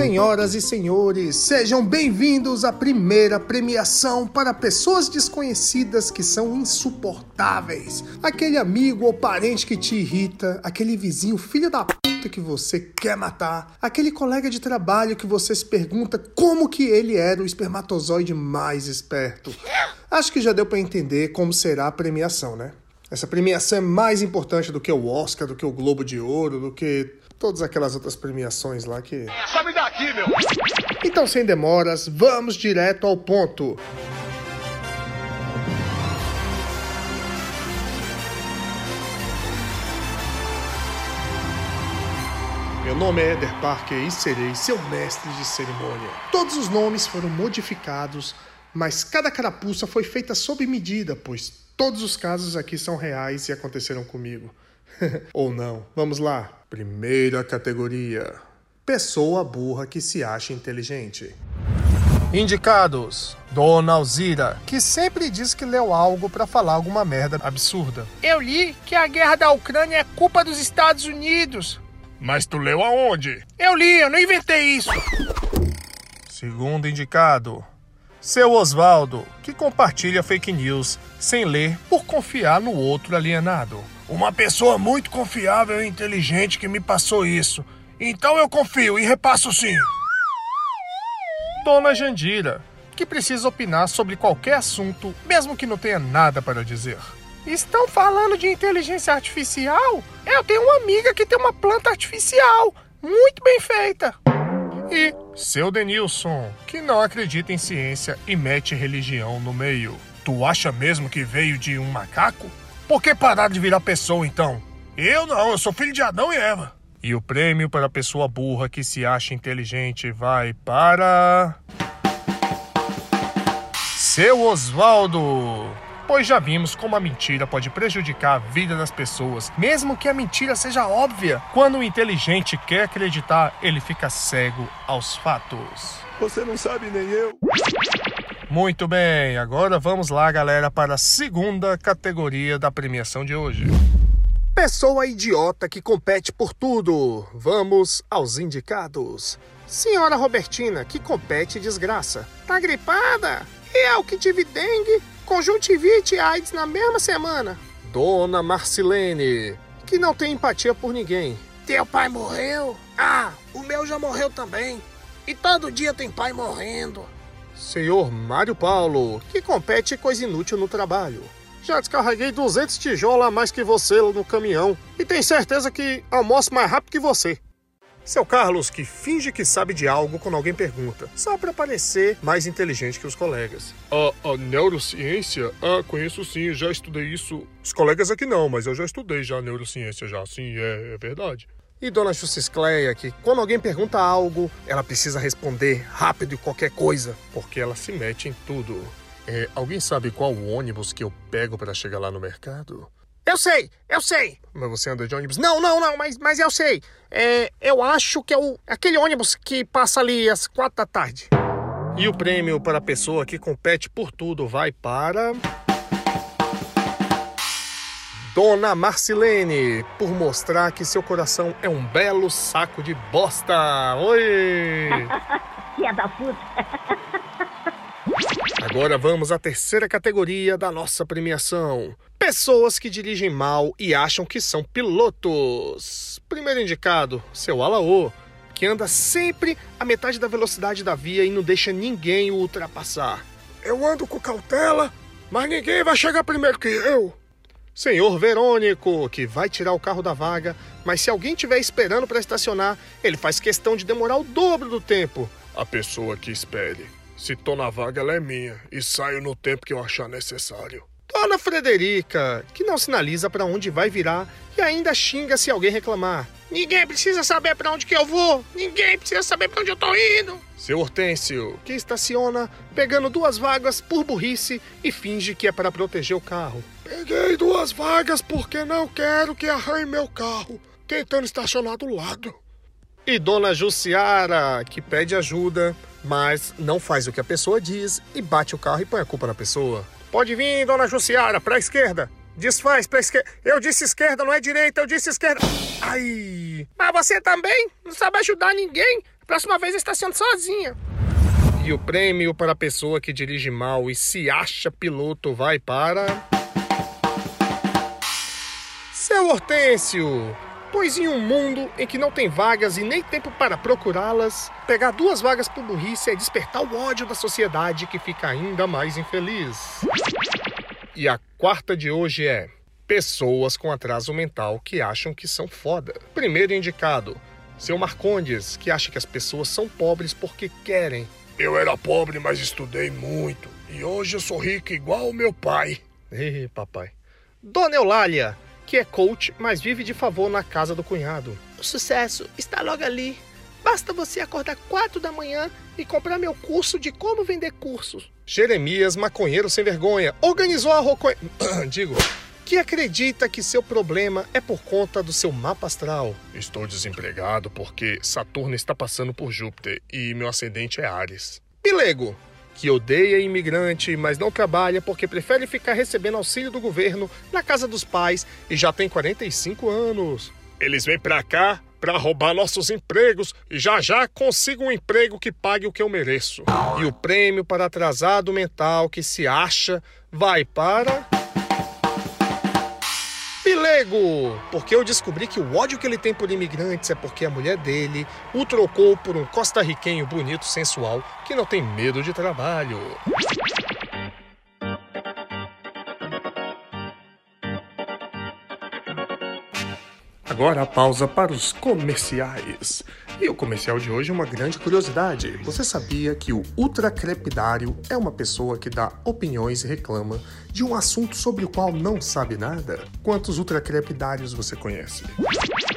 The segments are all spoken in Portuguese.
Senhoras e senhores, sejam bem-vindos à primeira premiação para pessoas desconhecidas que são insuportáveis. Aquele amigo ou parente que te irrita, aquele vizinho filho da puta que você quer matar, aquele colega de trabalho que você se pergunta como que ele era o espermatozoide mais esperto. Acho que já deu para entender como será a premiação, né? Essa premiação é mais importante do que o Oscar, do que o Globo de Ouro, do que todas aquelas outras premiações lá que. Só me dá aqui, meu! Então, sem demoras, vamos direto ao ponto. Meu nome é Eder Parker e serei seu mestre de cerimônia. Todos os nomes foram modificados, mas cada carapuça foi feita sob medida, pois todos os casos aqui são reais e aconteceram comigo. Ou não. Vamos lá. Primeira categoria: Pessoa burra que se acha inteligente. Indicados: Dona Alzira, que sempre diz que leu algo para falar alguma merda absurda. Eu li que a guerra da Ucrânia é culpa dos Estados Unidos. Mas tu leu aonde? Eu li, eu não inventei isso. Segundo indicado: Seu Osvaldo, que compartilha fake news sem ler por confiar no outro alienado. Uma pessoa muito confiável e inteligente que me passou isso. Então eu confio e repasso sim. Dona Jandira, que precisa opinar sobre qualquer assunto, mesmo que não tenha nada para dizer. Estão falando de inteligência artificial? Eu tenho uma amiga que tem uma planta artificial, muito bem feita. E seu Denilson, que não acredita em ciência e mete religião no meio. Tu acha mesmo que veio de um macaco? Por que parar de virar pessoa então? Eu não, eu sou filho de Adão e Eva. E o prêmio para a pessoa burra que se acha inteligente vai para. Seu Osvaldo! Pois já vimos como a mentira pode prejudicar a vida das pessoas, mesmo que a mentira seja óbvia. Quando o inteligente quer acreditar, ele fica cego aos fatos. Você não sabe nem eu. Muito bem, agora vamos lá, galera, para a segunda categoria da premiação de hoje. Pessoa idiota que compete por tudo. Vamos aos indicados. Senhora Robertina, que compete desgraça. Tá gripada? Eu que tive dengue, conjuntivite e AIDS na mesma semana. Dona Marcilene, que não tem empatia por ninguém. Teu pai morreu? Ah, o meu já morreu também. E todo dia tem pai morrendo. Senhor Mário Paulo, que compete coisa inútil no trabalho. Já descarreguei 200 tijolos a mais que você no caminhão e tenho certeza que almoço mais rápido que você. Seu Carlos, que finge que sabe de algo quando alguém pergunta, só para parecer mais inteligente que os colegas. A, a neurociência? Ah, conheço sim, já estudei isso. Os colegas aqui não, mas eu já estudei já a neurociência já, sim, é, é verdade. E Dona Juciscleia, que quando alguém pergunta algo, ela precisa responder rápido e qualquer coisa, porque ela se mete em tudo. É, alguém sabe qual o ônibus que eu pego para chegar lá no mercado? Eu sei, eu sei. Mas você anda de ônibus? Não, não, não, mas, mas eu sei. É, eu acho que é o, aquele ônibus que passa ali às quatro da tarde. E o prêmio para a pessoa que compete por tudo vai para. Dona Marcilene, por mostrar que seu coração é um belo saco de bosta. Oi! Filha da puta. Agora vamos à terceira categoria da nossa premiação. Pessoas que dirigem mal e acham que são pilotos. Primeiro indicado, seu Alaô, que anda sempre a metade da velocidade da via e não deixa ninguém o ultrapassar. Eu ando com cautela, mas ninguém vai chegar primeiro que eu. Senhor Verônico, que vai tirar o carro da vaga, mas se alguém estiver esperando para estacionar, ele faz questão de demorar o dobro do tempo. A pessoa que espere. Se tô na vaga, ela é minha e saio no tempo que eu achar necessário. Dona Frederica, que não sinaliza para onde vai virar e ainda xinga se alguém reclamar. Ninguém precisa saber para onde que eu vou. Ninguém precisa saber para onde eu tô indo. Seu Hortêncio, que estaciona pegando duas vagas por burrice e finge que é para proteger o carro. Peguei duas vagas porque não quero que arranhe meu carro, tentando estacionar do lado. E Dona Jussiara, que pede ajuda, mas não faz o que a pessoa diz e bate o carro e põe a culpa na pessoa. Pode vir, Dona Jussiara, para a esquerda. Desfaz pra esquerda. Eu disse esquerda, não é direita, eu disse esquerda. Ai. Mas você também não sabe ajudar ninguém. Próxima vez estacione sozinha. E o prêmio para a pessoa que dirige mal e se acha piloto vai para. Seu Hortêncio! Pois em um mundo em que não tem vagas e nem tempo para procurá-las, pegar duas vagas por burrice é despertar o ódio da sociedade que fica ainda mais infeliz. E a quarta de hoje é pessoas com atraso mental que acham que são foda. Primeiro indicado, seu Marcondes, que acha que as pessoas são pobres porque querem. Eu era pobre, mas estudei muito. E hoje eu sou rico igual o meu pai. Ih, papai. Dona Eulália, que é coach, mas vive de favor na casa do cunhado. O sucesso está logo ali. Basta você acordar quatro da manhã e comprar meu curso de como vender cursos. Jeremias, maconheiro sem vergonha, organizou a roco... Digo, que acredita que seu problema é por conta do seu mapa astral. Estou desempregado porque Saturno está passando por Júpiter e meu ascendente é Ares. Pilego, que odeia imigrante, mas não trabalha porque prefere ficar recebendo auxílio do governo na casa dos pais e já tem 45 anos. Eles vêm pra cá para roubar nossos empregos e já já consigo um emprego que pague o que eu mereço. E o prêmio para atrasado mental que se acha vai para. Pilego! Porque eu descobri que o ódio que ele tem por imigrantes é porque a mulher dele o trocou por um costarriquenho bonito, sensual, que não tem medo de trabalho. Agora a pausa para os comerciais. E o comercial de hoje é uma grande curiosidade. Você sabia que o ultracrepidário é uma pessoa que dá opiniões e reclama de um assunto sobre o qual não sabe nada? Quantos ultracrepidários você conhece?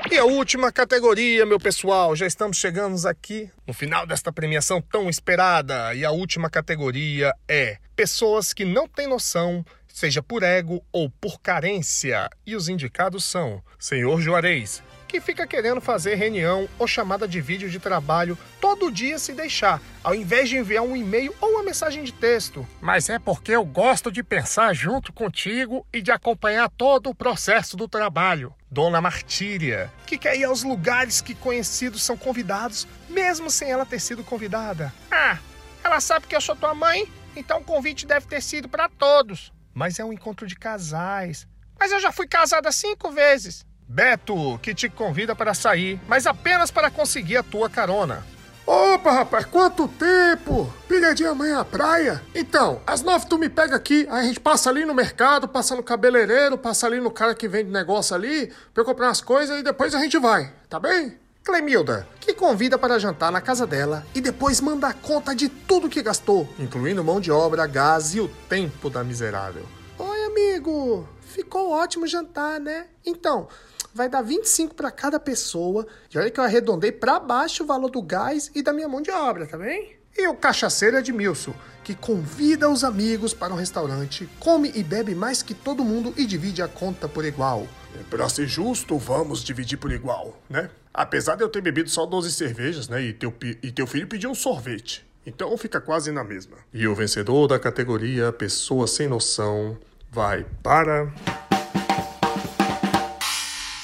E a última categoria, meu pessoal, já estamos chegando aqui no final desta premiação tão esperada. E a última categoria é pessoas que não têm noção seja por ego ou por carência. E os indicados são Senhor Juarez, que fica querendo fazer reunião ou chamada de vídeo de trabalho todo dia se deixar, ao invés de enviar um e-mail ou uma mensagem de texto. Mas é porque eu gosto de pensar junto contigo e de acompanhar todo o processo do trabalho. Dona Martíria, que quer ir aos lugares que conhecidos são convidados, mesmo sem ela ter sido convidada. Ah, ela sabe que eu sou tua mãe, então o convite deve ter sido para todos. Mas é um encontro de casais. Mas eu já fui casada cinco vezes. Beto, que te convida para sair, mas apenas para conseguir a tua carona. Opa, rapaz, quanto tempo! Pilhadinha amanhã à praia? Então, às nove tu me pega aqui, aí a gente passa ali no mercado, passa no cabeleireiro, passa ali no cara que vende negócio ali, pra eu comprar umas coisas e depois a gente vai, tá bem? Clemilda, que convida para jantar na casa dela e depois manda conta de tudo que gastou, incluindo mão de obra, gás e o tempo da miserável. Oi, amigo! Ficou ótimo jantar, né? Então, vai dar 25 para cada pessoa. E olha que eu arredondei para baixo o valor do gás e da minha mão de obra, tá bem? E o cachaceiro Edmilson, que convida os amigos para um restaurante, come e bebe mais que todo mundo e divide a conta por igual. Para ser justo, vamos dividir por igual, né? Apesar de eu ter bebido só 12 cervejas, né? E teu, e teu filho pediu um sorvete. Então fica quase na mesma. E o vencedor da categoria Pessoa Sem Noção vai para.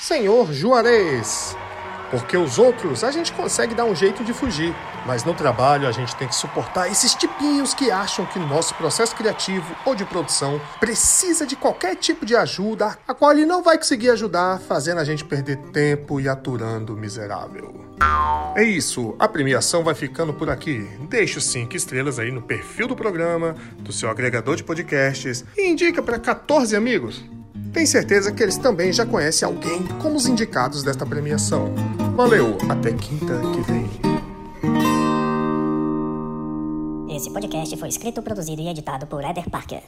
Senhor Juarez. Porque os outros a gente consegue dar um jeito de fugir, mas no trabalho a gente tem que suportar esses tipinhos que acham que nosso processo criativo ou de produção precisa de qualquer tipo de ajuda, a qual ele não vai conseguir ajudar, fazendo a gente perder tempo e aturando o miserável. É isso, a premiação vai ficando por aqui. Deixe os 5 estrelas aí no perfil do programa, do seu agregador de podcasts e indica para 14 amigos. Tem certeza que eles também já conhecem alguém como os indicados desta premiação. Valeu, até quinta que vem. Esse podcast foi escrito, produzido e editado por Eder Parker.